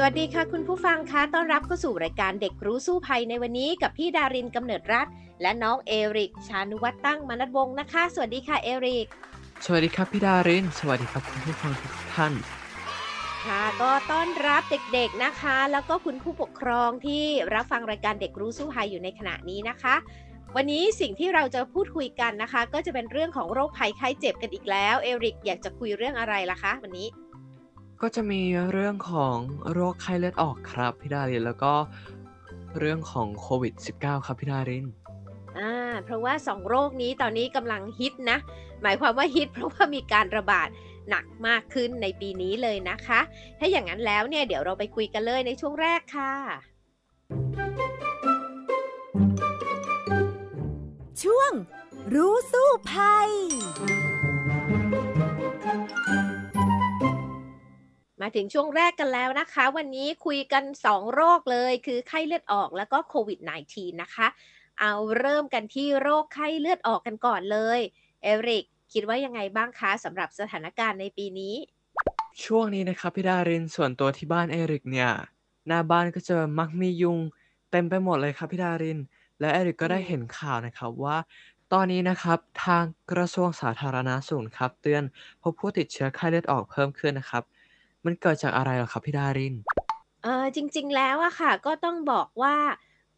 สวัสดีค่ะคุณผู้ฟังคะต้อนรับเข้าสู่รายการเด็กรู้สู้ภัยในวันนี้กับพี่ดารินกำเนิดรัฐ และน้องเอริก ชานุวัตตั้งมนัดวงศ์นะคะ สวัสดีค่ะเอริก สวัสดีครับพี่ดาริน สวัสดีครับคุณผู้ฟังทุกท่าน ค่ะก็ต้อนรับเด็กๆนะคะ แล้วก็คุณผู้ปกครองที่รับฟังรายการเด็กรู้สู้ภัยอยู่ในขณะนี้นะคะ วันนี้สิ่งที่เราจะพูดคุยกันนะคะ ก็จะเป็นเรื่องของโรคภัยไข้เจ็บกันอีกแล้วเอริกอยากจะคุยเรื่องอะไรล่ะคะ วันนี้ ก็จะมีเรื่องของโรคไข้เลือดออกครับพี่ดารินแล้วก็เรื่องของโควิด -19 ครับพี่ดารินอ่าเพราะว่าสองโรคนี้ตอนนี้กำลังฮิตนะ หมายความว่าฮิตเพราะว่ามีการระบาดหนักมากขึ้นในปีนี้เลยนะคะ ถ้าอย่างนั้นแล้วเนี่ยเดี๋ยวเราไปคุยกันเลยในช่วงแรกค่ะ ช่วงรู้สู้ภัย มาถึงช่วงแรกกันแล้วนะคะ วันนี้คุยกัน 2 โรคเลยคือไข้เลือดออกแล้วก็โควิด -19 นะคะ เอาเริ่มกันที่โรคไข้เลือดออกกันก่อนเลย เอริก คิดว่ายังไงบ้างคะสำหรับสถานการณ์ในปีนี้ ช่วงนี้นะครับพี่ดารินส่วนตัวที่บ้านเอริกเนี่ย หน้าบ้านก็จะมักมียุงเต็มไปหมดเลยครับพี่ดาริน และเอริกก็ได้เห็นข่าวนะครับว่าตอนนี้นะครับทางกระทรวงสาธารณาสุขครับ เตือนพบผู้ติดเชื้อไข้เลือดออกเพิ่มขึ้นนะครับ มันเกิดจากอะไรเหรอครับพี่ดาริน เออ จริง ๆ แล้วอะค่ะ ก็ต้องบอกว่า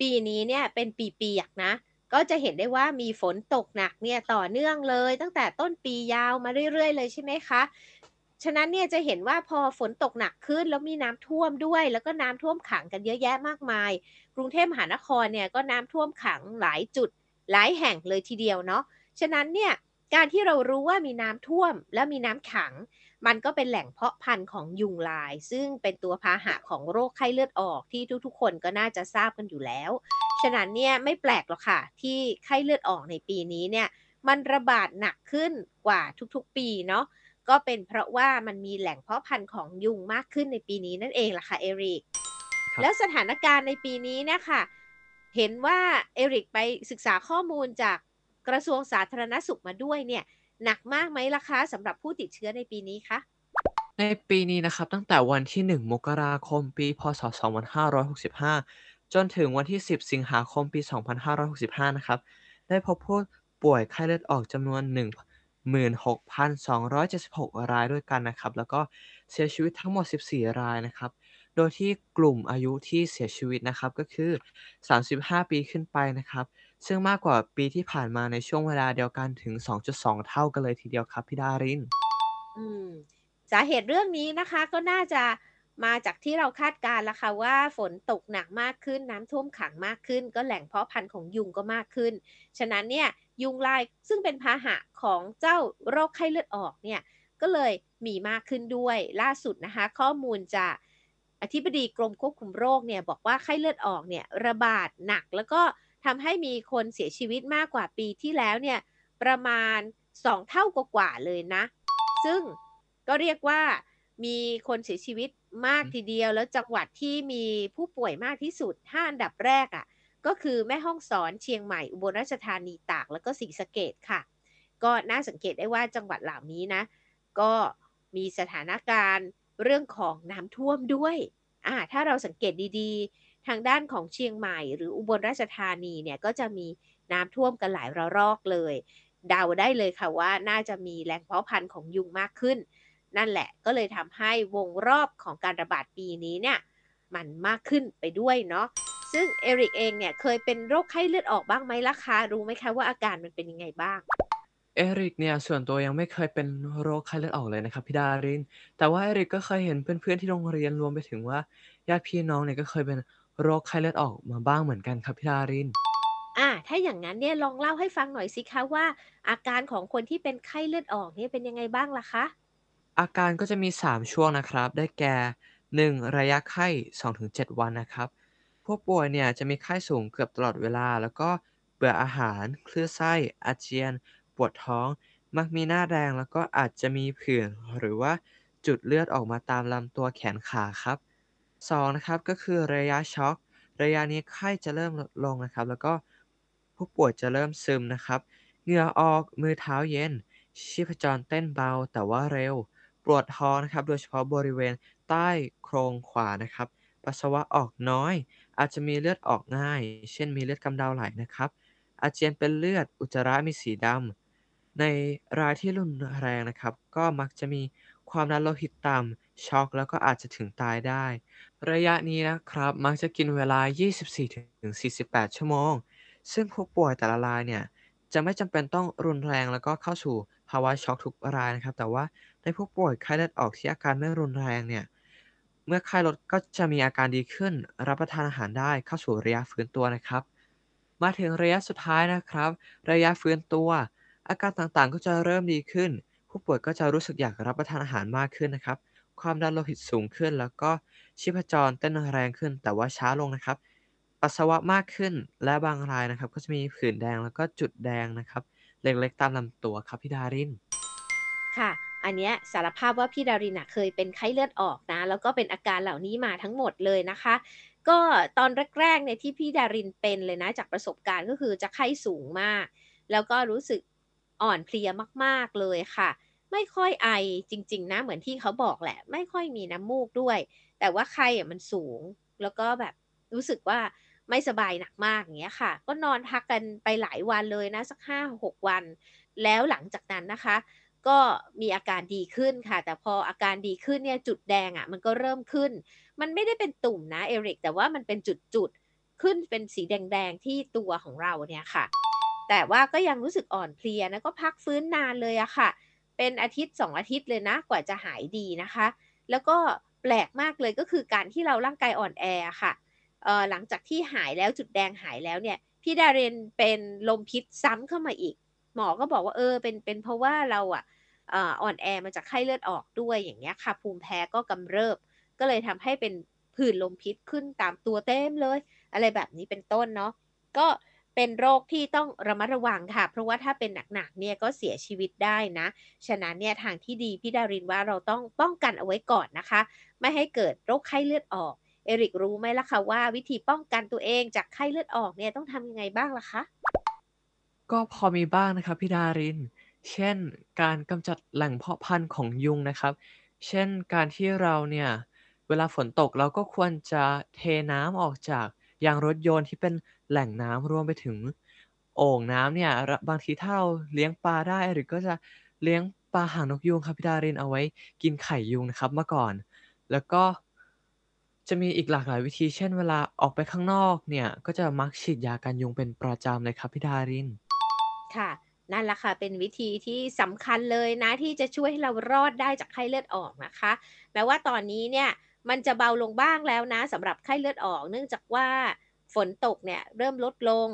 ปีนี้เนี่ยเป็นปีเปียกนะ ก็จะเห็นได้ว่ามีฝนตกหนักเนี่ยต่อเนื่องเลย ตั้งแต่ต้นปียาวมาเรื่อย ๆ เลย ใช่ไหมคะ ฉะนั้นเนี่ยจะเห็นว่า พอฝนตกหนักขึ้น แล้วมีน้ำท่วมด้วย แล้วก็น้ำท่วมขังกันเยอะแยะมากมาย กรุงเทพมหานครเนี่ยก็น้ำท่วมขังหลายจุด หลายแห่งเลยทีเดียวเนาะ ฉะนั้นเนี่ย การที่เรารู้ว่ามีน้ำท่วม แล้วมีน้ำขัง มันก็เป็นแหล่งเพาะพันธุ์ของยุงลาย ซึ่งเป็นตัวพาหะของโรคไข้เลือดออกที่ทุกๆ คนก็น่าจะทราบกันอยู่แล้ว ฉะนั้นเนี่ยไม่แปลกหรอกค่ะ ที่ไข้เลือดออกในปีนี้เนี่ยมันระบาดหนักขึ้นกว่าทุกๆ ปีเนาะก็เป็นเพราะว่ามันมีแหล่งเพาะพันธุ์ของยุงมากขึ้นในปีนี้นั่นเองล่ะค่ะเอริกครับแล้วสถานการณ์ในปีนี้เนี่ยค่ะเห็นว่าเอริกไปศึกษาข้อมูลจากกระทรวงสาธารณสุขมาด้วยเนี่ย หนักมากไหมล่ะคะสำหรับผู้ติดเชื้อในปีนี้คะ ในปีนี้นะครับ ตั้งแต่วันที่ 1 มกราคมปี พศ 2565 จนถึงวันที่ 10 สิงหาคมปี 2565 นะครับ ได้พบผู้ป่วยไข้เลือดออกจำนวน 16,276 รายด้วยกันนะครับ แล้วก็เสียชีวิตทั้งหมด 14 รายนะครับ โดยที่กลุ่มอายุที่เสียชีวิตนะครับก็คือ 35 ปีขึ้นไปนะครับ ซึ่งมากกว่าปีที่ผ่านมาในช่วงเวลาเดียวกันถึง 2.2 เท่ากันเลยทีเดียวครับพี่ดาริน อืม สาเหตุเรื่องนี้นะคะก็น่าจะมาจากที่เราคาดการณ์ละค่ะว่าฝนตกหนักมากขึ้นน้ำท่วมขังมากขึ้น ก็แหล่งเพาะพันธุ์ของยุงก็มากขึ้น ฉะนั้นเนี่ยยุงลายซึ่งเป็นพาหะของเจ้าโรคไข้เลือดออกเนี่ยก็เลยมีมากขึ้นด้วยล่าสุดนะคะ ข้อมูลจากอธิบดีกรมควบคุมโรคเนี่ยบอกว่าไข้เลือดออกเนี่ยระบาดหนักแล้วก็ ทำให้มีคนเสียชีวิตมากกว่าปีที่แล้วเนี่ยประมาณ 2 เท่ากว่าเลยนะ ซึ่งก็เรียกว่ามีคนเสียชีวิตมากทีเดียว แล้วจังหวัดที่มีผู้ป่วยมากที่สุด5อันดับแรกอะ่ะ ก็คือแม่ฮ่องสอนเชียงใหม่อุบลราชธานีตาก แล้วก็ศรีสะเกดค่ะ ก็น่าสังเกตได้ว่าจังหวัดเหล่านี้นะ ก็มีสถานการณ์เรื่องของน้ำท่วมด้วยอ่าถ้าเราสังเกตดีๆ ทางด้านของเชียงใหม่ หรืออุบลราชธานีเนี่ยก็จะมีน้ำท่วมกันหลายระลอกเลย เดาได้เลยค่ะว่าน่าจะมีแหล่งเพาะพันธุ์ของยุงมากขึ้น นั่นแหละก็เลยทำให้วงรอบของการระบาดปีนี้เนี่ยมันมากขึ้นไปด้วยเนาะซึ่งเอริกเองเนี่ยเคยเป็นโรคไข้เลือดออกบ้างไหมล่ะคะรู้ไหมคะว่าอาการมันเป็นยังไงบ้างเอริกเนี่ยส่วนตัวยังไม่เคยเป็นโรคไข้เลือดออกเลยนะครับพี่ดาริน แต่ว่าเอริกก็เคยเห็นเพื่อนๆที่โรงเรียนรวมไปถึงว่าญาติพี่น้องเนี่ยก็เคยเป็น โรคไข้เลือดออกมาบ้างเหมือนกันครับพี่ดาริน อ่าถ้าอย่างนั้นเนี่ยลองเล่าให้ฟังหน่อยสิคะว่า อาการของคนที่เป็นไข้เลือดออกเนี่ยเป็นยังไงบ้างล่ะคะ อาการก็จะมี 3 ช่วงนะครับ ได้แก่ 1. ระยะไข้ 2-7 วันนะครับ ผู้ป่วยเนี่ยจะมีไข้สูงเกือบตลอดเวลา แล้วก็เบื่ออาหาร คลื่นไส้ อาเจียนปปวดท้อง มักมีหน้าแดงแล้วก็อาจจะมีผื่นหรือว่าจุดเลือดออกมาตามลำตัวแขนขาครับ 2นะครับก็คือระยะช็อก ระยะนี้ไข้จะเริ่มลดลงนะครับ แล้วก็ผู้ป่วยจะเริ่มซึมนะครับเหงื่อออกมือเท้าเย็น ชีพจรเต้นเบาแต่ว่าเร็ว ปวดท้องนะครับ โดยเฉพาะบริเวณใต้โครงขวานะครับ ปัสสาวะออกน้อย อาจจะมีเลือดออกง่าย เช่นมีเลือดกำเดาไหลนะครับ อาเจียนเป็นเลือดอุจจาระมีสีดำในรายที่รุนแรงนะครับ ก็มักจะมี ความดันโลหิตต่ำ ช็อกแล้วก็อาจจะถึงตายได้ ระยะนี้นะครับ มักจะกินเวลา 24-48 ชั่วโมง ซึ่งผู้ป่วยแต่ละรายเนี่ย จะไม่จำเป็นต้องรุนแรงแล้วก็เข้าสู่ภาวะช็อกทุกรายนะครับ แต่ว่าในผู้ป่วยไข้เลือดออกที่อาการไม่รุนแรงเนี่ย เมื่อไข้ลดก็จะมีอาการดีขึ้น รับประทานอาหารได้เข้าสู่ระยะฟื้นตัวนะครับ มาถึงระยะสุดท้ายนะครับ ระยะฟื้นตัว อาการต่างๆก็จะเริ่มดีขึ้น ผู้ป่วยก็จะรู้สึกอยากรับประทานอาหารมากขึ้นนะครับ ความดันโลหิตสูงขึ้น แล้วก็ชีพจรเต้นแรงขึ้น แต่ว่าช้าลงนะครับ ปัสสาวะมากขึ้นและบางรายนะครับ ก็จะมีผื่นแดงแล้วก็จุดแดงนะครับ เล็กๆตามลำตัวครับพี่ดาริน ค่ะ อันเนี้ยสารภาพว่าพี่ดารินเคยเป็นไข้เลือดออกนะ แล้วก็เป็นอาการเหล่านี้มาทั้งหมดเลยนะคะก็ตอนแรกๆเนี่ยที่พี่ดารินเป็นเลยนะจากประสบการณ์ก็คือจะไข้สูงมาก แล้วก็รู้สึก อ่อนเพลียมากๆเลยค่ะ ไม่ค่อยไอจริง ๆ นะเหมือนที่เขาบอกแหละ ไม่ค่อยมีน้ำมูกด้วย แต่ว่าไข้อะมันสูง แล้วก็แบบรู้สึกว่าไม่สบายหนักมากอย่างเงี้ยค่ะ ก็นอนพักกันไปหลายวันเลยนะสัก5-6วัน แล้วหลังจากนั้นนะคะ ก็มีอาการดีขึ้นค่ะ แต่พออาการดีขึ้นเนี่ยจุดแดงอะ มันก็เริ่มขึ้น มันไม่ได้เป็นตุ่มนะเอริกแต่ว่ามันเป็นจุดๆขึ้นเป็นสีแดงๆที่ตัวของเราเนี่ยค่ะ แต่ว่าก็ยังรู้สึกอ่อนเพลียนะก็พักฟื้นนานเลยอะค่ะ เป็นอาทิตย์ 2 อาทิตย์เลยนะ กว่าจะหายดีนะคะ แล้วก็แปลกมากเลยก็คือการที่เราร่างกายอ่อนแอค่ะออหลังจากที่หายแล้วจุดแดงหายแล้วเนี่ยพี่ดารินเป็นลมพิษซ้ำเข้ามาอีก หมอก็บอกว่าเออเป็นเป็นเพราะว่าเราอะอ่ออ่อนแอมาจากไข้เลือดออกด้วยอย่างเงี้ยค่ะ ภูมิแพ้ก็กำเริบ ก็เลยทำให้เป็นผื่นลมพิษขึ้นตามตัวเต็มเลย อะไรแบบนี้เป็นต้นเนาะก็ เป็นโรคที่ต้องระมัดระวังค่ะ เพราะว่าถ้าเป็นหนักๆเนี่ยก็เสียชีวิตได้นะ ฉะนั้นเนี่ยทางที่ดีพี่ดารินว่าเราต้องป้องกันเอาไว้ก่อนนะคะ ไม่ให้เกิดโรคไข้เลือดออก เอริกรู้ไหมล่ะคะว่าวิธีป้องกันตัวเองจากไข้เลือดออกเนี่ยต้องทำยังไงบ้างล่ะคะ?ก็พอมีบ้างนะครับพี่ดาริน เช่น การกำจัดแหล่งเพาะพันธุ์ของยุงนะครับ เช่นการที่เราเนี่ยเวลาฝนตกเราก็ควรจะเทน้ำออกจากยางรถยนต์ที่เป็น แหล่งน้ำรวมไปถึงโอ่งน้ำเนี่ยบางทีถ้าเราเลี้ยงปลาได้หรือก็จะเลี้ยงปลาหางนกยูงครับพี่ดารินเอาไว้กินไข่ยุงนะครับเมื่อก่อน แล้วก็จะมีอีกหลากหลายวิธี เช่นเวลาออกไปข้างนอกเนี่ย ก็จะมักฉีดยากันยุงเป็นประจำเลยครับพี่ดาริน ค่ะ นั่นแหละค่ะ เป็นวิธีที่สำคัญเลยนะ ที่จะช่วยให้เรารอดได้จากไข้เลือดออกนะคะ แม้ว่าตอนนี้เนี่ยมันจะเบาลงบ้างแล้วนะสำหรับไข้เลือดออก เนื่องจากว่า ฝนตกเนี่ยเริ่มลดลง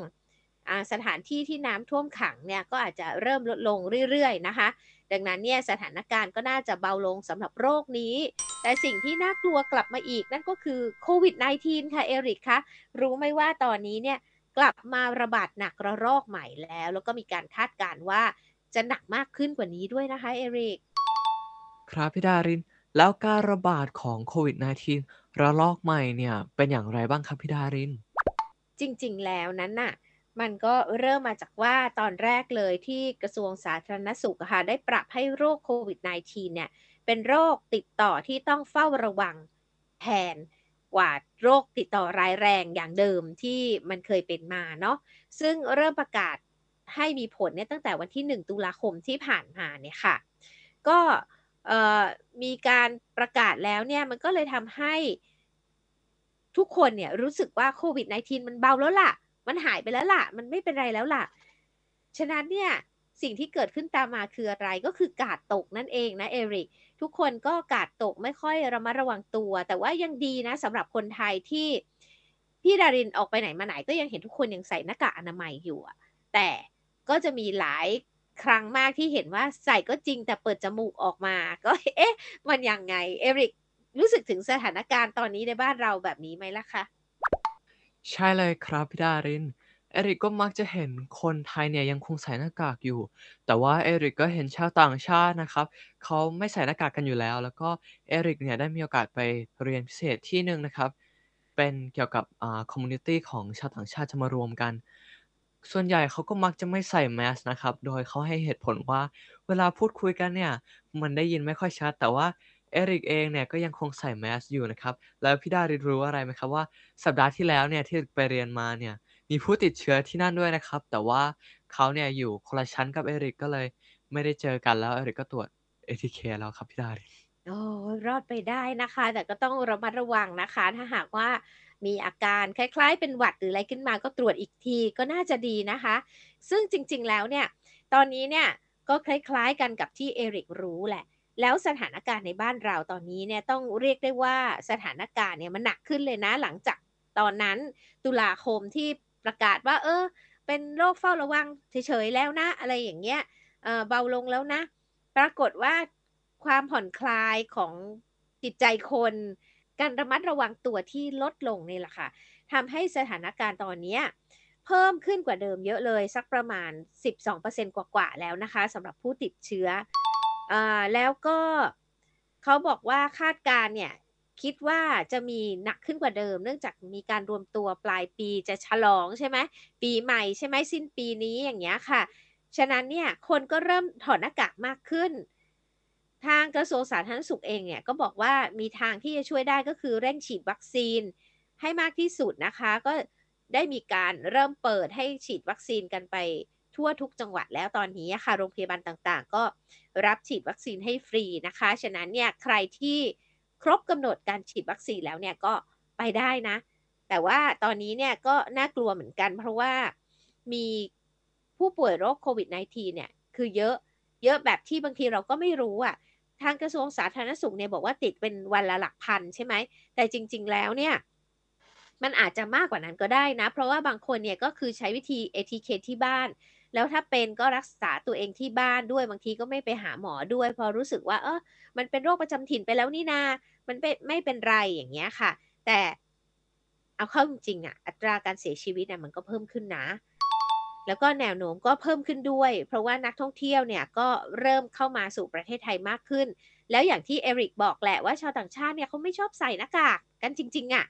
สถานที่ที่น้ำท่วมขังเนี่ยก็อาจจะเริ่มลดลงเรื่อยๆนะคะ ดังนั้นเนี่ยสถานการณ์ก็น่าจะเบาลงสำหรับโรคนี้ แต่สิ่งที่น่ากลัวกลับมาอีกนั่นก็คือโควิด -19 ค่ะเอริกคะรู้ไหมว่าตอนนี้เนี่ยกลับมาระบาดหนักระลอกใหม่แล้ว แล้วก็มีการคาดการณ์ว่าจะหนักมากขึ้นกว่านี้ด้วยนะคะเอริกครับพี่ดาริน แล้วการระบาดของโควิด -19 ระลอกใหม่เนี่ยเป็นอย่างไรบ้างครับพี่ดาริน? จริง ๆ แล้วนั้นน่ะมันก็เริ่มมาจากว่าตอนแรกเลยที่กระทรวงสาธารณสุขค่ะได้ปรับให้โรคโควิด -19 เนี่ยเป็นโรคติดต่อที่ต้องเฝ้าระวังแทนกว่าโรคติดต่อร้ายแรงอย่างเดิมที่มันเคยเป็นมาเนาะซึ่งเริ่มประกาศให้มีผลเนี่ยตั้งแต่วันที่ 1 ตุลาคมที่ผ่านมาเนี่ยค่ะ ก็มีการประกาศแล้วเนี่ยมันก็เลยทำให้ ทุกคนเนี่ยรู้สึกว่าโควิด -19 มันเบาแล้วล่ะ มันหายไปแล้วล่ะ มันไม่เป็นไรแล้วล่ะ ฉะนั้นเนี่ยสิ่งที่เกิดขึ้นตามมาคืออะไรก็คือกาดตกนั่นเองนะเอริกทุกคนก็กาดตกไม่ค่อยระมัดระวังตัว แต่ว่ายังดีนะสำหรับคนไทยที่พี่ดารินออกไปไหนมาไหนก็ยังเห็นทุกคนยังใส่หน้ากากอนามัยอยู่แต่ก็จะมีหลายครั้งมากที่เห็นว่าใส่ก็จริงแต่เปิดจมูกออกมาก็เอ๊ะ มันยังไงเอริก รู้สึกถึงสถานการณ์ตอนนี้ในบ้านเราแบบนี้ไหมล่ะคะ?ใช่เลยครับพี่ดาริน เอริกก็มักจะเห็นคนไทยเนี่ยยังคงใส่หน้ากากอยู่ แต่ว่าเอริกก็เห็นชาวต่างชาตินะครับเขาไม่ใส่หน้ากากกันอยู่แล้ว แล้วก็เอริกเนี่ยได้มีโอกาสไปเรียนพิเศษที่หนึ่งนะครับ เป็นเกี่ยวกับอ่า community ของชาวต่างชาติจะมารวมกัน ส่วนใหญ่เขาก็มักจะไม่ใส่แมสนะครับ โดยเขาให้เหตุผลว่า เวลาพูดคุยกันเนี่ยมันได้ยินไม่ค่อยชัด แต่ว่า เอริกเองเนี่ยก็ยังคงใส่แมสอยู่นะครับ แล้วพี่ดารินรู้อะไรไหมครับว่าสัปดาห์ที่แล้วเนี่ยที่ไปเรียนมาเนี่ยมีผู้ติดเชื้อที่นั่นด้วยนะครับ แต่ว่าเขาเนี่ยอยู่คนละชั้นกับเอริกก็เลยไม่ได้เจอกันแล้วเอริกก็ตรวจ ATK แล้วครับพี่ดาริโอ้รอดไปได้นะคะ แต่ก็ต้องระมัดระวังนะคะ ถ้าหากว่ามีอาการคล้าย ๆ เป็นหวัดหรืออะไรขึ้นมาก็ตรวจอีกทีก็น่าจะดีนะคะ ซึ่งจริงๆแล้วเนี่ย ตอนนี้เนี่ยก็คล้าย ๆ กันกับที่เอริกรู้แหละ แล้วสถานการณ์ในบ้านเราตอนนี้เนี่ยต้องเรียกได้ว่าสถานการณ์เนี่ยมันหนักขึ้นเลยนะ หลังจากตอนนั้นตุลาคมที่ประกาศว่า เออ เป็นโรคเฝ้าระวังเฉยๆแล้วนะ อะไรอย่างเงี้ยเเบาลงแล้วนะ ปรากฏว่าความผ่อนคลายของจิตใจคนการระมัดระวังตัวที่ลดลงนี่แหละค่ะทำให้สถานการณ์ตอนนี้เพิ่มขึ้นกว่าเดิมเยอะเลย สักประมาณ 12%กว่าๆแล้วนะคะสำหรับผู้ติดเชื้อ อ่าแล้วก็เขาบอกว่าคาดการ์เนี่ยคิดว่าจะมีหนักขึ้นกว่าเดิม เนื่องจากมีการรวมตัวปลายปีจะฉลองใช่ไหมปีใหม่ใช่ไหมสิ้นปีนี้อย่างเงี้ยค่ะ ฉะนั้นเนี่ยคนก็เริ่มถอดหน้ากากมากขึ้น ทางกระทรวงสาธารณสุขเองเนี่ยก็บอกว่ามีทางที่จะช่วยได้ก็คือเร่งฉีดวัคซีนให้มากที่สุดนะคะ ก็ได้มีการเริ่มเปิดให้ฉีดวัคซีนกันไป ทั่วทุกจังหวัดแล้วตอนนี้ค่ะ โรงพยาบาลต่างๆ ก็รับฉีดวัคซีนให้ฟรีนะคะ ฉะนั้นเนี่ยใครที่ครบกำหนดการฉีดวัคซีนแล้วเนี่ยก็ไปได้นะ แต่ว่าตอนนี้เนี่ยก็น่ากลัวเหมือนกัน เพราะว่ามีผู้ป่วยโรคโควิด -19 เนี่ยคือเยอะเยอะแบบที่บางทีเราก็ไม่รู้อะทางกระทรวงสาธารณสุขเนี่ยบอกว่าติดเป็นวันละหลักพันใช่ไหม แต่จริง ๆ แล้วเนี่ย มันอาจจะมากกว่านั้นก็ได้นะ เพราะว่าบางคนเนี่ยก็คือใช้วิธี ATK ที่บ้าน แล้วถ้าเป็นก็รักษาตัวเองที่บ้านด้วยบางทีก็ไม่ไปหาหมอด้วย พอรู้สึกว่าเออมันเป็นโรคประจำถิ่นไปแล้วนี่นา มันเป็นไม่เป็นไรอย่างเงี้ยค่ะ แต่เอาเข้าจริงอะอัตราการเสียชีวิตอะมันก็เพิ่มขึ้นนะ แล้วก็แนวโน้มก็เพิ่มขึ้นด้วย เพราะว่านักท่องเที่ยวเนี่ยก็เริ่มเข้ามาสู่ประเทศไทยมากขึ้น แล้วอย่างที่เอริกบอกแหละว่าชาวต่างชาติเนี่ยเขาไม่ชอบใส่หน้ากากกันจริง ๆอะ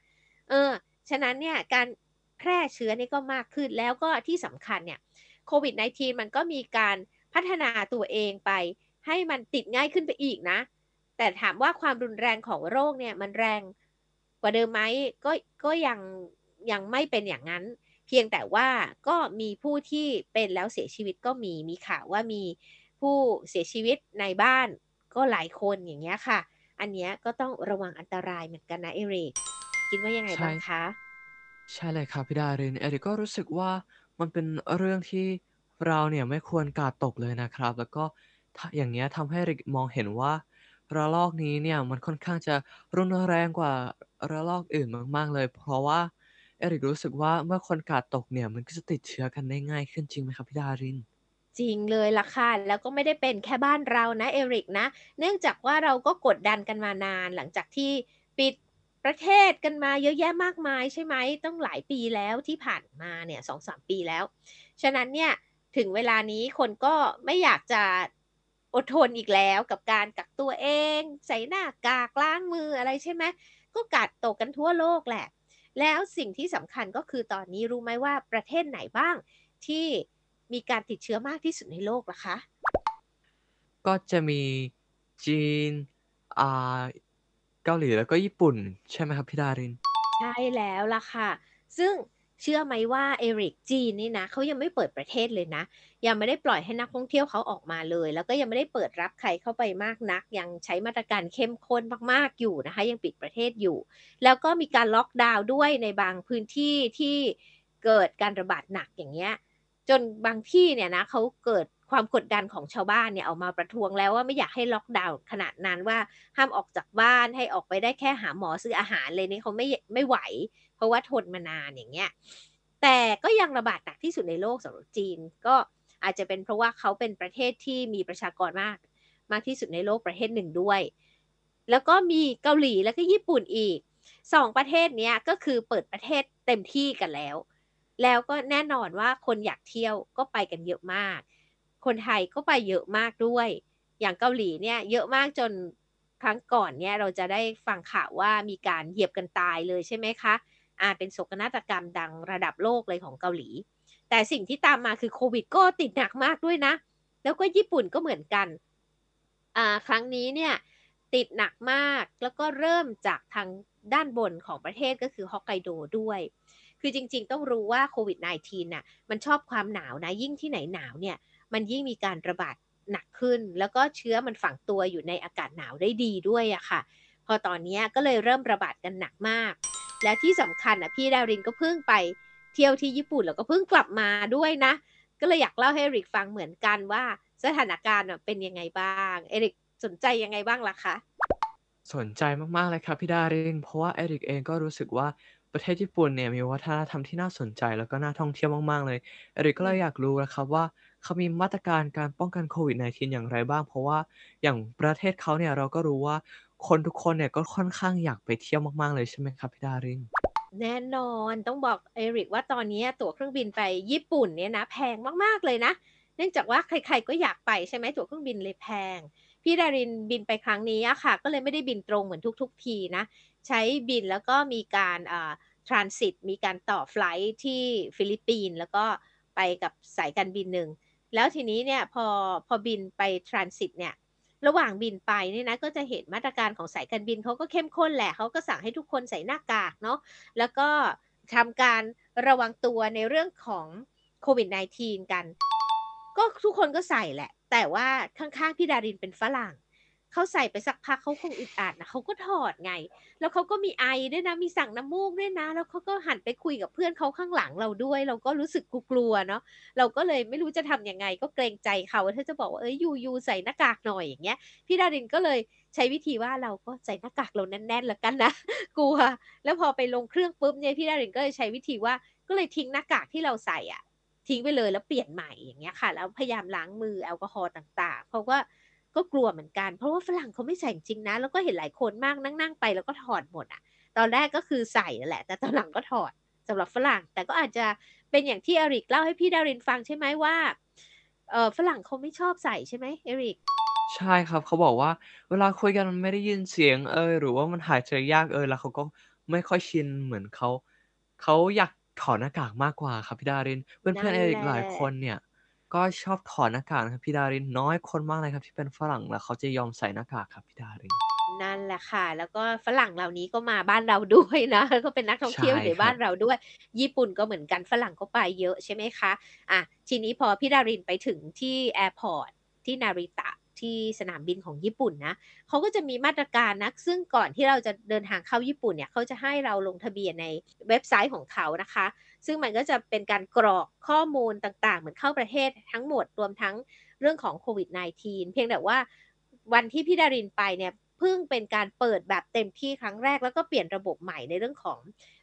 เออ ฉะนั้นเนี่ยการแพร่เชื้อนี่ก็มากขึ้นแล้วก็ที่สำคัญเนี่ย โควิด -19 มันก็มีการพัฒนาตัวเองไป ให้มันติดง่ายขึ้นไปอีกนะ แต่ถามว่าความรุนแรงของโรคเนี่ยมันแรงกว่าเดิมไหมก็ก็ยังยังไม่เป็นอย่างนั้น เพียงแต่ว่าก็มีผู้ที่เป็นแล้วเสียชีวิตก็มีมีข่าวว่ามีผู้เสียชีวิตในบ้านก็หลายคนอย่างเงี้ยค่ะ อันเนี้ยก็ต้องระวังอันตรายเหมือนกันนะเอริกคิดว่ายังไงบ้างคะ ใช่เลยครับพี่ดาริน เอริกก็รู้สึกว่า มันเป็นเรื่องที่เราเนี่ยไม่ควรกาดตกเลยนะครับ แล้วก็ถ้าอย่างเงี้ยทำให้เอริกมองเห็นว่า ระลอกนี้เนี่ยมันค่อนข้างจะรุนแรงกว่าระลอกอื่นมากๆเลย เพราะว่าเอริกรู้สึกว่าเมื่อคนกาดตกเนี่ยมันก็จะติดเชื้อกันได้ง่ายขึ้นจริงไหมครับพี่ดาริน จริงเลยล่ะค่ะ แล้วก็ไม่ได้เป็นแค่บ้านเรานะเอริกนะ เนื่องจากว่าเราก็กดดันกันมานานหลังจากที่ปิด ประเทศกันมาเยอะแยะมากมายใช่ไหมต้องหลายปีแล้วที่ผ่านมาเนี่ยสองสามปีแล้ว ฉะนั้นเนี่ยถึงเวลานี้คนก็ไม่อยากจะอดทนอีกแล้วกับการกักตัวเอง ใส่หน้ากากล้างมืออะไรใช่ไหมก็กัดตกกันทั่วโลกแหละ แล้วสิ่งที่สำคัญก็คือตอนนี้รู้ไหมว่าประเทศไหนบ้างที่มีการติดเชื้อมากที่สุดในโลกล่ะคะ ก็จะมีจีน อ่า เกาหลีแล้วก็ญี่ปุ่น ใช่ไหมครับพี่ดาริน ใช่แล้วล่ะค่ะ ซึ่งเชื่อไหมว่าเอริกจีนนี่นะเขายังไม่เปิดประเทศเลยนะ ยังไม่ได้ปล่อยให้นักท่องเที่ยวเขาออกมาเลย แล้วก็ยังไม่ได้เปิดรับใครเข้าไปมากนัก ยังใช้มาตรการเข้มข้นมากๆอยู่นะคะ ยังปิดประเทศอยู่ แล้วก็มีการล็อกดาวน์ด้วยในบางพื้นที่ที่เกิดการระบาดหนักอย่างเงี้ยจนบางที่เนี่ยนะเขาเกิด ความกดดันของชาวบ้านเนี่ยออกมาประท้วงแล้วว่าไม่อยากให้ล็อกดาวน์ขนาดนั้นว่าห้ามออกจากบ้านให้ออกไปได้แค่หาหมอซื้ออาหารเลยนี่เขาไม่ไม่ไหว เพราะว่าทนมานานอย่างเงี้ยแต่ก็ยังระบาดหนักที่สุดในโลกสำหรับจีน ก็อาจจะเป็นเพราะว่าเขาเป็นประเทศที่มีประชากรมาก มากที่สุดในโลกประเทศหนึ่งด้วย แล้วก็มีเกาหลีแล้วก็ญี่ปุ่นอีกสองประเทศเนี้ยก็คือเปิดประเทศเต็มที่กันแล้ว แล้วก็แน่นอนว่าคนอยากเที่ยวก็ไปกันเยอะมาก คนไทยก็ไปเยอะมากด้วย อย่างเกาหลีเนี่ยเยอะมากจนครั้งก่อนเนี่ยเราจะได้ฟังข่าวว่ามีการเหยียบกันตายเลยใช่ไหมคะอ่าเป็นโศกนาฏกรรมดังระดับโลกเลยของเกาหลี แต่สิ่งที่ตามมาคือโควิดก็ติดหนักมากด้วยนะ แล้วก็ญี่ปุ่นก็เหมือนกันอ่าครั้งนี้เนี่ยติดหนักมาก แล้วก็เริ่มจากทางด้านบนของประเทศก็คือฮอกไกโดด้วย คือจริงๆ ต้องรู้ว่าโควิด -19 น่ะ มันชอบความหนาวนะ ยิ่งที่ไหนหนาวเนี่ย มันยิ่งมีการระบาดหนักขึ้น แล้วก็เชื้อมันฝังตัวอยู่ในอากาศหนาวได้ดีด้วยอะค่ะ พอตอนนี้ก็เลยเริ่มระบาดกันหนักมาก และที่สำคัญอะพี่ดารินก็เพิ่งไปเที่ยวที่ญี่ปุ่นแล้วก็เพิ่งกลับมาด้วยนะ ก็เลยอยากเล่าให้เอริกฟังเหมือนกันว่าสถานการณ์เป็นยังไงบ้าง เอริกสนใจยังไงบ้างล่ะคะสนใจมากๆเลยครับพี่ดาริน เพราะว่าเอริกเองก็รู้สึกว่าประเทศญี่ปุ่นเนี่ยมีวัฒนธรรมที่น่าสนใจแล้วก็น่าท่องเที่ยวมากๆเลย เอริกก็เลยอยากรู้นะครับว่า เขามีมาตรการการป้องกันโควิด -19 อย่างไรบ้าง เพราะว่าอย่างประเทศเขาเนี่ยเราก็รู้ว่าคนทุกคนเนี่ยก็ค่อนข้างอยากไปเที่ยวมาก ๆ เลยใช่ไหมครับพี่ดารินแน่นอนต้องบอกเอริกว่าตอนนี้ตั๋วเครื่องบินไปญี่ปุ่นเนี่ยนะแพงมากๆเลยนะ เนื่องจากว่าใครๆก็อยากไปใช่ไหมตั๋วเครื่องบินเลยแพง พี่ดารินบินไปครั้งนี้อะค่ะ ก็เลยไม่ได้บินตรงเหมือนทุก ๆ ทีนะ ใช้บินแล้วก็มีการอ่า transit มีการต่อ flight ที่ฟิลิปปินส์แล้วก็ไปกับสายการบินหนึ่ง แล้วทีนี้เนี่ยพอพอบินไป transit เนี่ยระหว่างบินไปเนี่ยนะก็จะเห็นมาตรการของสายการบินเขาก็เข้มข้นแหละเขาก็สั่งให้ทุกคนใส่หน้ากากเนาะแล้วก็ทำการระวังตัวในเรื่องของโควิด -19 กัน ก็ทุกคนก็ใส่แหละ แต่ว่าข้างๆพี่ดารินเป็นฝรั่ง เขาใส่ไปสักพักเขาคงอึดอัดนะเขาก็ถอดไง แล้วเขาก็มีไอด้วยนะ มีสั่งน้ำมูกด้วยนะ แล้วเขาก็หันไปคุยกับเพื่อนเขาข้างหลังเราด้วย เราก็รู้สึกกลัวๆเนาะเราก็เลยไม่รู้จะทำยังไง ก็เกรงใจเขาถ้าจะบอกว่าเอ้ยยูยูใส่หน้ากากหน่อยอย่างเงี้ยพี่ดารินก็เลยใช้วิธีว่าเราก็ใส่หน้ากากเราแน่นๆแล้วกันนะกลัว แล้วพอไปลงเครื่องปุ๊บเนี่ยพี่ดารินก็เลยใช้วิธีว่าก็เลยทิ้งหน้ากากที่เราใส่อะทิ้งไปเลยแล้วเปลี่ยนใหม่อย่างเงี้ยค่ะ แล้วพยายามล้างมือแอลกอฮอล์ต่างๆ เพราะว่า ก็กลัวเหมือนกัน เพราะว่าฝรั่งเขาไม่ใส่จริงนะ แล้วก็เห็นหลายคนมากนั่งๆไปแล้วก็ถอดหมดอะตอนแรกก็คือใส่นั่นแหละ แต่ตอนหลังก็ถอดสำหรับฝรั่ง แต่ก็อาจจะเป็นอย่างที่เอริกเล่าให้พี่ดารินฟังใช่ไหมว่า เออฝรั่งเขาไม่ชอบใส่ใช่ไหมเอริก ใช่ครับเขาบอกว่า เวลาคุยกันมันไม่ได้ยินเสียงเอยหรือว่ามันหายใจยากเอยแล้วเขาก็ไม่ค่อยชินเหมือนเขาเขาอยากถอดหน้ากากมากกว่าครับพี่ดาริน เพื่นั่อนนๆเอแหริลกะหลายคนเนี่ย ก็ชอบถอดหน้ากากนะครับพี่ดารินน้อยคนมากเลยครับ ที่เป็นฝรั่งแล้วเขาจะยอมใส่หน้ากากครับพี่ดาริน นั่นแหละค่ะ แล้วก็ฝรั่งเหล่านี้ก็มาบ้านเราด้วยนะ ก็เป็นนักท่องใช่เที่ยวอยู่ในครับ้าบนเราด้วย ญี่ปุ่นก็เหมือนกันฝรั่งก็ไปเยอะใช่ไหมคะอะทีนี้พอพี่ดารินไปถึงที่ airport ที่นาริตะ ที่สนามบินของญี่ปุ่นนะเขาก็จะมีมาตรการนะซึ่งก่อนที่เราจะเดินทางเข้าญี่ปุ่นเนี่ยเขาจะให้เราลงทะเบียนในเว็บไซต์ของเขานะคะ ซึ่งมันก็จะเป็นการกรอกข้อมูลต่างๆ เหมือนเข้าประเทศทั้งหมดรวมทั้งเรื่องของโควิด -19 เพียงแต่ว่าวันที่พี่ดารินไปเนี่ยเพิ่งเป็นการเปิดแบบเต็มที่ครั้งแรกแล้วก็เปลี่ยนระบบใหม่ในเรื่องของ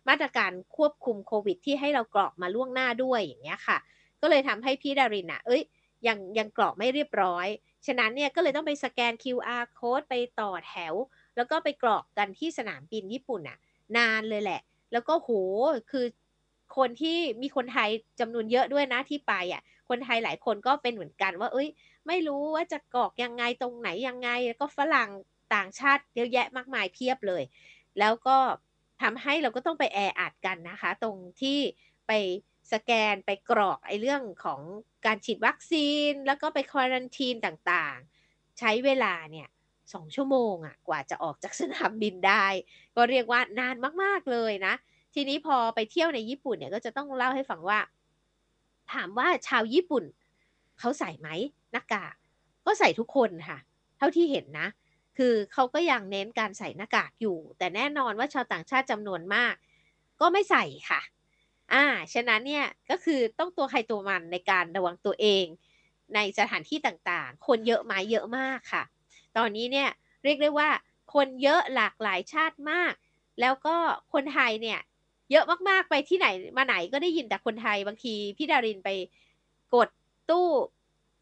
มาตรการควบคุมโควิด ที่ให้เรากรอกมาล่วงหน้าด้วยอย่างเงี้ยค่ะ ก็เลยทำให้พี่ดารินอะ เอ้ย ยังยังกรอกไม่เรียบร้อย ฉะนั้นเนี่ยก็เลยต้องไปสแกน QR code ไปต่อแถว แล้วก็ไปกรอกกันที่สนามบินญี่ปุ่นอะนานเลยแหละ แล้วก็โหคือคนที่มีคนไทยจำนวนเยอะด้วยนะที่ไปอะ คนไทยหลายคนก็เป็นเหมือนกันว่า เอ้ย ไม่รู้ว่าจะกรอกยังไงตรงไหนยังไง แล้วก็ฝรั่งต่างชาติเยอะแยะมากมายเพียบเลย แล้วก็ทำให้เราก็ต้องไปแออัดกันนะคะ ตรงที่ไป สแกนไปกรอกไอ้เรื่องของการฉีดวัคซีน แล้วก็ไปควอรันทีนต่างๆ ใช้เวลาเนี่ยสองชั่วโมงอะกว่าจะออกจากสนามบินได้ ก็เรียกว่านานมากๆเลยนะ ทีนี้พอไปเที่ยวในญี่ปุ่นเนี่ยก็จะต้องเล่าให้ฟังว่า ถามว่าชาวญี่ปุ่นเขาใส่ไหมหน้ากากก็ใส่ทุกคนค่ะ เท่าที่เห็นนะ คือเขาก็ยังเน้นการใส่หน้ากากอยู่ แต่แน่นอนว่าชาวต่างชาติจำนวนมาก ก็ไม่ใส่ค่ะ อ่า ฉะนั้นเนี่ยก็คือต้องตัวใครตัวมันในการระวังตัวเอง ในสถานที่ต่างๆ คนเยอะไหมเยอะมากค่ะ ตอนนี้เนี่ยเรียกได้ว่าคนเยอะหลากหลายชาติมาก แล้วก็คนไทยเนี่ยเยอะมากๆไปที่ไหนมาไหนก็ได้ยินแต่คนไทยบางทีพี่ดารินไปกดตู้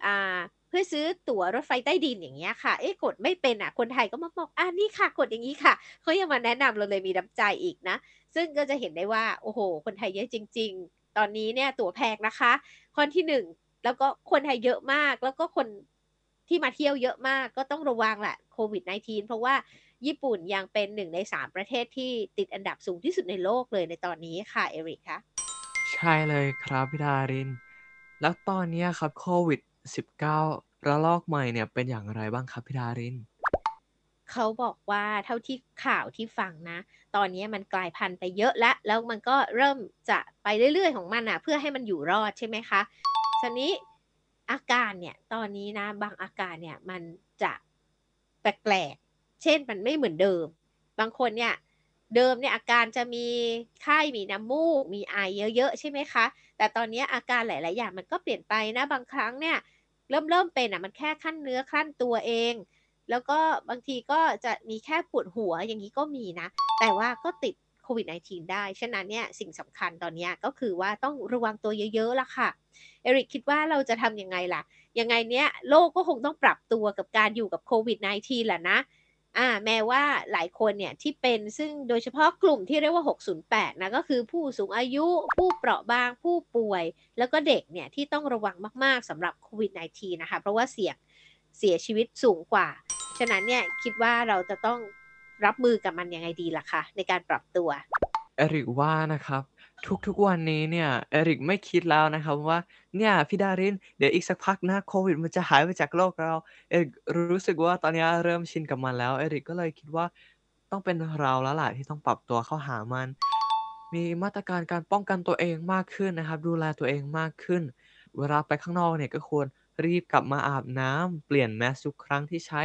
อ่า เพื่อซื้อตั๋วรถไฟใต้ดินอย่างเงี้ยค่ะ เอ๊ะกดไม่เป็นอะ คนไทยก็มาบอกอ่านี่ค่ะ กดอย่างนี้ค่ะเขายังมาแนะนำเราเลยมีน้ำใจอีกนะ ซึ่งก็จะเห็นได้ว่า โอ้โห คนไทยเยอะจริง ๆ ตอนนี้เนี่ยตั๋วแพงนะคะข้อที่หนึ่งแล้วก็คนไทยเยอะมาก แล้วก็คนที่มาเที่ยวเยอะมากก็ต้องระวังแหละโควิด -19 เพราะว่าญี่ปุ่นยังเป็นหนึ่งในสามประเทศที่ติดอันดับสูงที่สุดในโลกเลยในตอนนี้ค่ะ เอริกคะใช่เลยครับพี่ดาริน แล้วตอนเนี้ยครับโควิด -19 ระลอกใหม่เนี่ยเป็นอย่างไรบ้างครับพี่ดาริน เขาบอกว่าเท่าที่ข่าวที่ฟังนะ ตอนนี้มันกลายพันธุ์ไปเยอะแล้ว แล้วมันก็เริ่มจะไปเรื่อยๆของมันอะ เพื่อให้มันอยู่รอดใช่ไหมคะทีนี้อาการเนี่ยตอนนี้นะบางอาการเนี่ยมันจะแปลกๆ เช่นมันไม่เหมือนเดิม บางคนเนี่ย เดิมเนี่ยอาการจะมีไข้มีน้ำมูก มีไอเยอะๆใช่ไหมคะ แต่ตอนนี้อาการหลาย ๆ อย่างมันก็เปลี่ยนไปนะบางครั้งเนี่ยเริ่มเริ่มเป็นอะมันแค่ขั้นเนื้อขั้นตัวเอง แล้วก็บางทีก็จะมีแค่ปวดหัวอย่างนี้ก็มีนะ แต่ว่าก็ติดโควิด -19 ได้ ฉะนั้นเนี่ยสิ่งสำคัญตอนนี้ก็คือว่าต้องระวังตัวเยอะ ๆ ละค่ะ เอริกคิดว่าเราจะทำยังไงล่ะ ยังไงเนี้ยโลกก็คงต้องปรับตัวกับการอยู่กับโควิด -19 แหละนะ อ่าแม้ว่าหลายคนเนี่ยที่เป็นซึ่งโดยเฉพาะกลุ่มที่เรียกว่า 608 นะก็คือผู้สูงอายุผู้เปราะบางผู้ป่วย แล้วก็เด็กเนี่ยที่ต้องระวังมากๆสำหรับโควิด -19 นะคะ เพราะว่าเสี่ยงเสียชีวิตสูงกว่า ฉะนั้นเนี่ยคิดว่าเราจะต้องรับมือกับมันยังไงดีล่ะคะในการปรับตัวเอริกว่านะครับ ทุกๆวันนี้เนี่ยเอริกไม่คิดแล้วนะครับว่าเนี่ยพี่ดารินเดี๋ยวอีกสักพักนะโควิดมันจะหายไปจากโลกเราเอริกรู้สึกว่าตอนนี้เริ่มชินกับมันแล้วเอริกก็เลยคิดว่าต้องเป็นเราแล้วล่ะที่ต้องปรับตัวเข้าหามัน มีมาตรการการป้องกันตัวเองมากขึ้นนะครับ ดูแลตัวเองมากขึ้น เวลาไปข้างนอกเนี่ยก็ควร รีบกลับมาอาบน้ำเปลี่ยนแมสทุกครั้งที่ใช้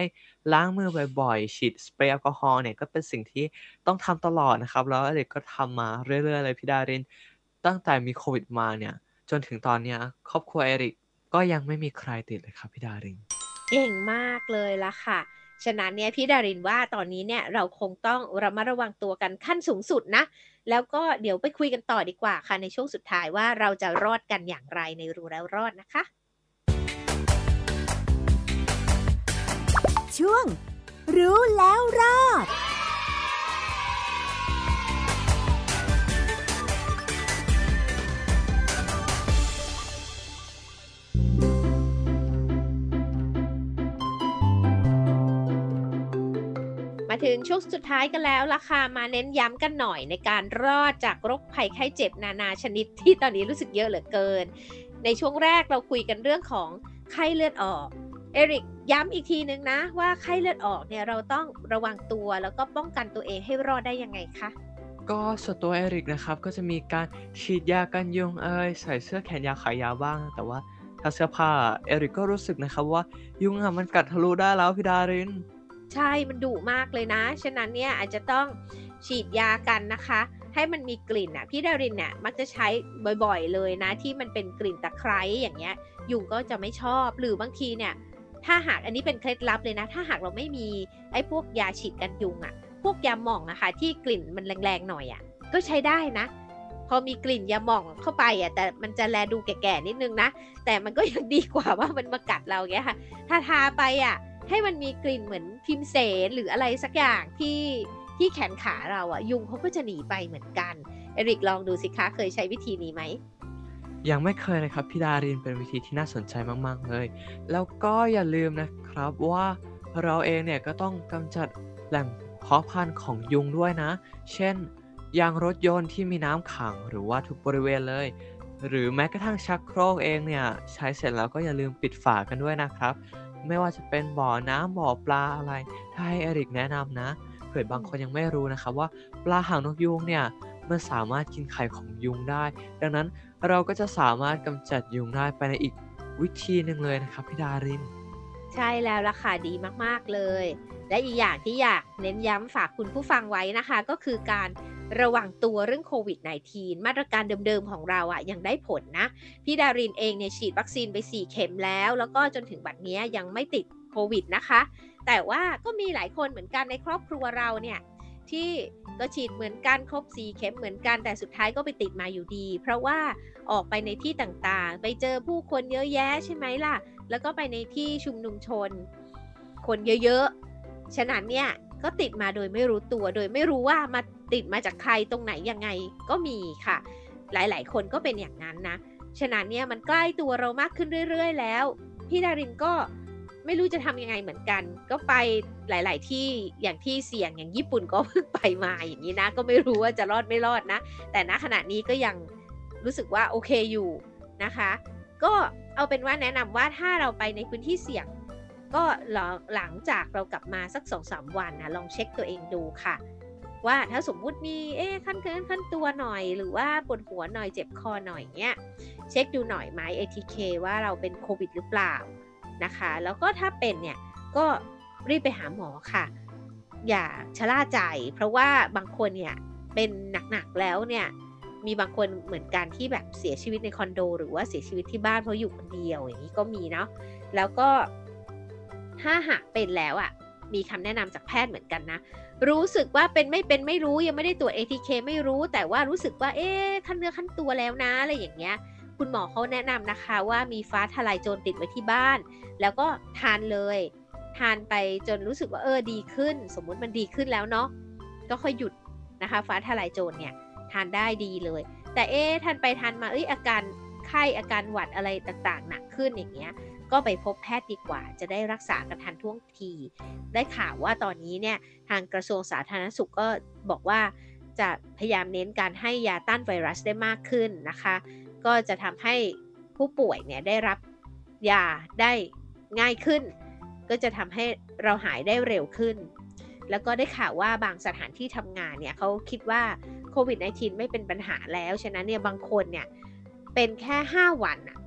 ล้างมือบ่อยๆฉีดสเปรย์แอลกอฮอล์เนี่ยก็เป็นสิ่งที่ต้องทำตลอดนะครับ แล้วเด็กก็ทำมาเรื่อยๆเลยพี่ดาริน ตั้งแต่มีโควิดมาเนี่ย จนถึงตอนเนี้ยครอบครัวเอริกก็ยังไม่มีใครติดเลยครับพี่ดาริน เก่งมากเลยละค่ะฉะนั้นเนี่ยพี่ดารินว่าตอนนี้เนี่ยเราคงต้องระมัดระวังตัวกันขั้นสูงสุดนะ แล้วก็เดี๋ยวไปคุยกันต่อดีกว่าค่ะในช่วงสุดท้ายว่าเราจะรอดกันอย่างไรในรู้แล้วรอดนะคะ ช่วง รู้แล้วรอดมาถึงช่วงสุดท้ายกันแล้วล่ะค่ะมาเน้นย้ำกันหน่อยในการรอดจากโรคภัยไข้เจ็บนานาชนิดที่ตอนนี้รู้สึกเยอะเหลือเกิน ในช่วงแรกเราคุยกันเรื่องของไข้เลือดออก เอริกย้ำอีกทีนึงนะ ว่าไข้เลือดออกเนี่ยเราต้องระวังตัวแล้วก็ป้องกันตัวเองให้รอดได้ยังไงคะก็ส่วนตัวเอริกนะครับก็จะมีการฉีดยากันยุงเอยใส่เสื้อแขนยาวขายาวบ้าง แต่ว่าถ้าเสื้อผ้าเอริกก็รู้สึกนะครับว่ายุงอะมันกัดทะลุได้แล้วพี่ดาริน ใช่มันดุมากเลยนะ ฉะนั้นเนี่ยอาจจะต้องฉีดยากันนะคะ ให้มันมีกลิ่นอะพี่ดารินเนี่ยมักจะใช้บ่อยๆเลยนะ ที่มันเป็นกลิ่นตะไคร้อย่างเงี้ยยุงก็จะไม่ชอบหรือบางทีเนี่ย ถ้าหากอันนี้เป็นเคล็ดลับเลยนะ ถ้าหากเราไม่มีไอ้พวกยาฉีดกันยุงอะ พวกยาหม่องอะค่ะที่กลิ่นมันแรงๆหน่อยอะ ก็ใช้ได้นะ พอมีกลิ่นยาหม่องเข้าไปอะแต่มันจะแลดูแก่ๆนิดนึงนะ แต่มันก็ยังดีกว่าว่ามันมากัดเราเงี้ยค่ะถ้าทาไปอะ ให้มันมีกลิ่นเหมือนพิมเสนหรืออะไรสักอย่างที่ที่แขนขาเราอะยุงเขาก็จะหนีไปเหมือนกันเอริกลองดูสิคะเคยใช้วิธีนี้ไหม ยังไม่เคยเลยครับพี่ดารินเป็นวิธีที่น่าสนใจมากๆเลย แล้วก็อย่าลืมนะครับว่าเราเองเนี่ยก็ต้องกำจัดแหล่งเพาะพันธุ์ของยุงด้วยนะ เช่น ยางรถยนต์ที่มีน้ำขังหรือว่าทุกบริเวณเลย หรือแม้กระทั่งชักโครกเองเนี่ยใช้เสร็จแล้วก็อย่าลืมปิดฝากันด้วยนะครับ ไม่ว่าจะเป็นบ่อน้ำบ่อปลาอะไรถ้าให้อริกแนะนำนะเผื่อบางคนยังไม่รู้นะครับว่าปลาหางนกยูงเนี่ย มันสามารถกินไข่ของยุงได้ ดังนั้นเราก็จะสามารถกำจัดยุงได้ไปในอีกวิธีหนึ่งเลยนะครับพี่ดาริน ใช่แล้วล่ะค่ะดีมากๆเลย และอีกอย่างที่อยากเน้นย้ำฝากคุณผู้ฟังไว้นะคะ ก็คือการระวังตัวเรื่องโควิด -19 มาตรการเดิมๆของเราอะ่ะยังได้ผลนะ พี่ดารินเองเนี่ยฉีดวัคซีนไป 4 เข็มแล้ว แล้วก็จนถึงบัดนี้ยังไม่ติดโควิดนะคะ แต่ว่าก็มีหลายคนเหมือนกันในครอบครัวเราเนี่ย ที่ก็ฉีดเหมือนกันครบ4เข็มเหมือนกันแต่สุดท้ายก็ไปติดมาอยู่ดี เพราะว่าออกไปในที่ต่างๆ ไปเจอผู้คนเยอะแยะใช่ไหมล่ะ แล้วก็ไปในที่ชุมนุมชน คนเยอะๆ ฉะนั้นเนี่ยก็ติดมาโดยไม่รู้ตัวโดยไม่รู้ว่ามาติดมาจากใครตรงไหนยังไงก็มีค่ะ หลายๆ คนก็เป็นอย่างนั้นนะ ฉะนั้นเนี่ยมันใกล้ตัวเรามากขึ้นเรื่อย ๆ แล้ว พี่ดารินก็ ไม่รู้จะทำยังไงเหมือนกัน ก็ไปหลาย ๆ ที่อย่างที่เสี่ยงอย่างญี่ปุ่นก็เพิ่งไปมาอย่างนี้นะ ก็ไม่รู้ว่าจะรอดไม่รอดนะ แต่ณขณะนี้ก็ยังรู้สึกว่าโอเคอยู่นะคะ ก็เอาเป็นว่าแนะนำว่าถ้าเราไปในพื้นที่เสี่ยง ก็หลังจากเรากลับมาสักสองสามวันนะลองเช็คตัวเองดูค่ะ ว่าถ้าสมมุติมีเอ๊ขั้นเกินขั้นตัวหน่อย หรือว่าปวดหัวหน่อยเจ็บคอหน่อยเนี้ยเช็คดูหน่อยไหม ATK ว่าเราเป็นโควิดหรือเปล่า นะคะ แล้วก็ถ้าเป็นเนี่ยก็รีบไปหาหมอค่ะ อย่าชะล่าใจ เพราะว่าบางคนเนี่ยเป็นหนักๆแล้วเนี่ยมีบางคนเหมือนกันที่แบบเสียชีวิตในคอนโด หรือว่าเสียชีวิตที่บ้านเพราะอยู่คนเดียวอย่างนี้ก็มีเนาะแล้วก็ถ้าหากเป็นแล้วอะ่ะมีคำแนะนำจากแพทย์เหมือนกันนะ รู้สึกว่าเป็นไม่เป็นไม่รู้ยังไม่ได้ตรวจ ATK ไม่รู้ แต่ว่ารู้สึกว่าเอ๊ะขั้นเนื้อขั้นตัวแล้วนะอะไรอย่างเงี้ย คุณหมอเขาแนะนำนะคะว่ามีฟ้าทลายโจรติดไว้ที่บ้าน แล้วก็ทานเลย ทานไปจนรู้สึกว่าเออดีขึ้น สมมุติมันดีขึ้นแล้วเนาะก็ค่อยหยุดนะคะ ฟ้าทลายโจรเนี่ยทานได้ดีเลย แต่เอ๊ทานไปทานมาเอ้ยอาการไข้อาการหวัดอะไรต่างๆหนักขึ้นอย่างเงี้ยก็ไปพบแพทย์ดีกว่า จะได้รักษากันทันท่วงที ได้ข่าวว่าตอนนี้เนี่ยทางกระทรวงสาธารณสุขก็บอกว่าจะพยายามเน้นการให้ยาต้านไวรัสได้มากขึ้นนะคะ ก็จะทำให้ผู้ป่วยเนี่ยได้รับยาได้ง่ายขึ้น ก็จะทำให้เราหายได้เร็วขึ้น แล้วก็ได้ข่าวว่าบางสถานที่ทำงานเนี่ยเขาคิดว่าโควิด -19 ไม่เป็นปัญหาแล้ว ฉะนั้นเนี่ยบางคนเนี่ยเป็นแค่ 5 วันอะ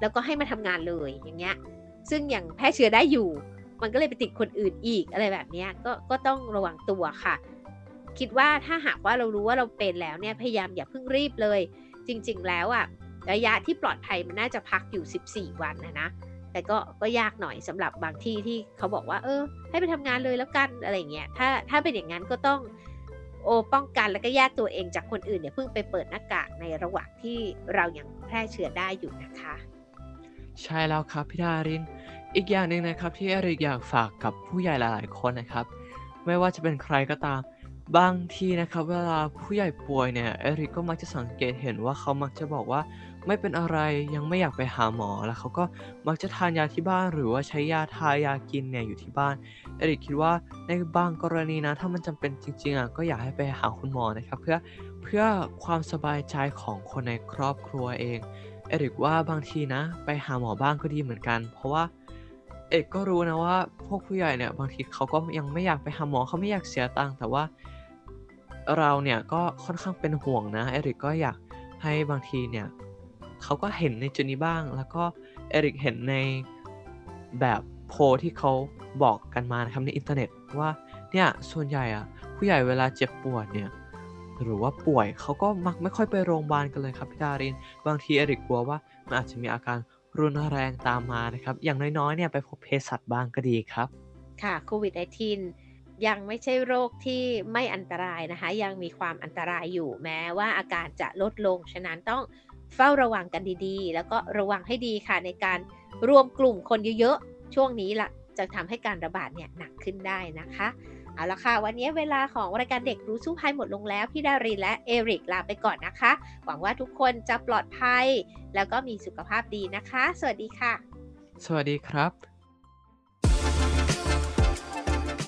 แล้วก็ให้มาทำงานเลยอย่างเงี้ย ซึ่งอย่างแพร่เชื้อได้อยู่ มันก็เลยไปติดคนอื่นอีกอะไรแบบนี้ก็ก็ต้องระวังตัวค่ะ คิดว่าถ้าหากว่าเรารู้ว่าเราเป็นแล้วเนี่ยพยายามอย่าเพิ่งรีบเลย จริง ๆ แล้วอะระยะที่ปลอดภัยมันน่าจะพักอยู่ 14 วันนะนะแต่ก็ก็ยากหน่อยสำหรับบางที่ที่เขาบอกว่า เออ ให้ไปทำงานเลยแล้วกันอะไรเงี้ยถ้าถ้าเป็นอย่างนั้นก็ต้องโอป้องกันแล้วก็แยกตัวเองจากคนอื่นเนี่ยเพิ่งไปเปิดหน้ากากในระหว่างที่เรายังแพร่เชื้อได้อยู่นะคะ ใช่แล้วครับพี่ดาริน อีกอย่างหนึ่งนะครับที่เอริกอยากฝากกับผู้ใหญ่หลายๆคนนะครับ ไม่ว่าจะเป็นใครก็ตาม บางทีนะครับเวลาผู้ใหญ่ป่วยเนี่ยเอริกก็มักจะสังเกตเห็นว่าเขามักจะบอกว่าไม่เป็นอะไรยังไม่อยากไปหาหมอแล้วเขาก็มักจะทานยาที่บ้าน หรือว่าใช้ยาทายากินเนี่ยอยู่ที่บ้านเอริกคิดว่าในบางกรณีนะถ้ามันจำเป็นจริงๆอะก็อยากให้ไปหาคุณหมอนะครับเพื่อเพื่อความสบายใจของคนในครอบครัวเองเอริกว่าบางทีนะ ไปหาหมอบ้างก็ดีเหมือนกัน เพราะว่าเอกก็รู้นะว่าพวกผู้ใหญ่เนี่ยบางทีเขาก็ยังไม่อยากไปหาหมอเขาไม่อยากเสียตังค์แต่ว่า เราเนี่ยก็ค่อนข้างเป็นห่วงนะเอริกก็อยากให้บางทีเนี่ยเขาก็เห็นในจุดนี้บ้าง แล้วก็เอริกเห็นในแบบโพที่เขาบอกกันมานะครับในอินเทอร์เน็ตว่าเนี่ยส่วนใหญ่อะผู้ใหญ่เวลาเจ็บปวดเนี่ยหรือว่าป่วยเขาก็มักไม่ค่อยไปโรงพยาบาลกันเลยครับพี่ดาริน บางทีเอริกกลัวว่ามันอาจจะมีอาการรุนแรงตามมานะครับ อย่างน้อยๆเนี่ยไปพบเภสัชบ้างก็ดีครับ ค่ะโควิด -19 ยังไม่ใช่โรคที่ไม่อันตรายนะคะ ยังมีความอันตรายอยู่แม้ว่าอาการจะลดลง ฉะนั้นต้องเฝ้าระวังกันดีๆ แล้วก็ระวังให้ดีค่ะในการรวมกลุ่มคนเยอะๆ ช่วงนี้ละจะทำให้การระบาดเนี่ยหนักขึ้นได้นะคะ เอาละค่ะ วันนี้เวลาของรายการเด็กรู้สู้ภัยหมดลงแล้ว พี่ดารินและเอริกลาไปก่อนนะคะ หวังว่าทุกคนจะปลอดภัย แล้วก็มีสุขภาพดีนะคะ สวัสดีค่ะ สวัสดีครับ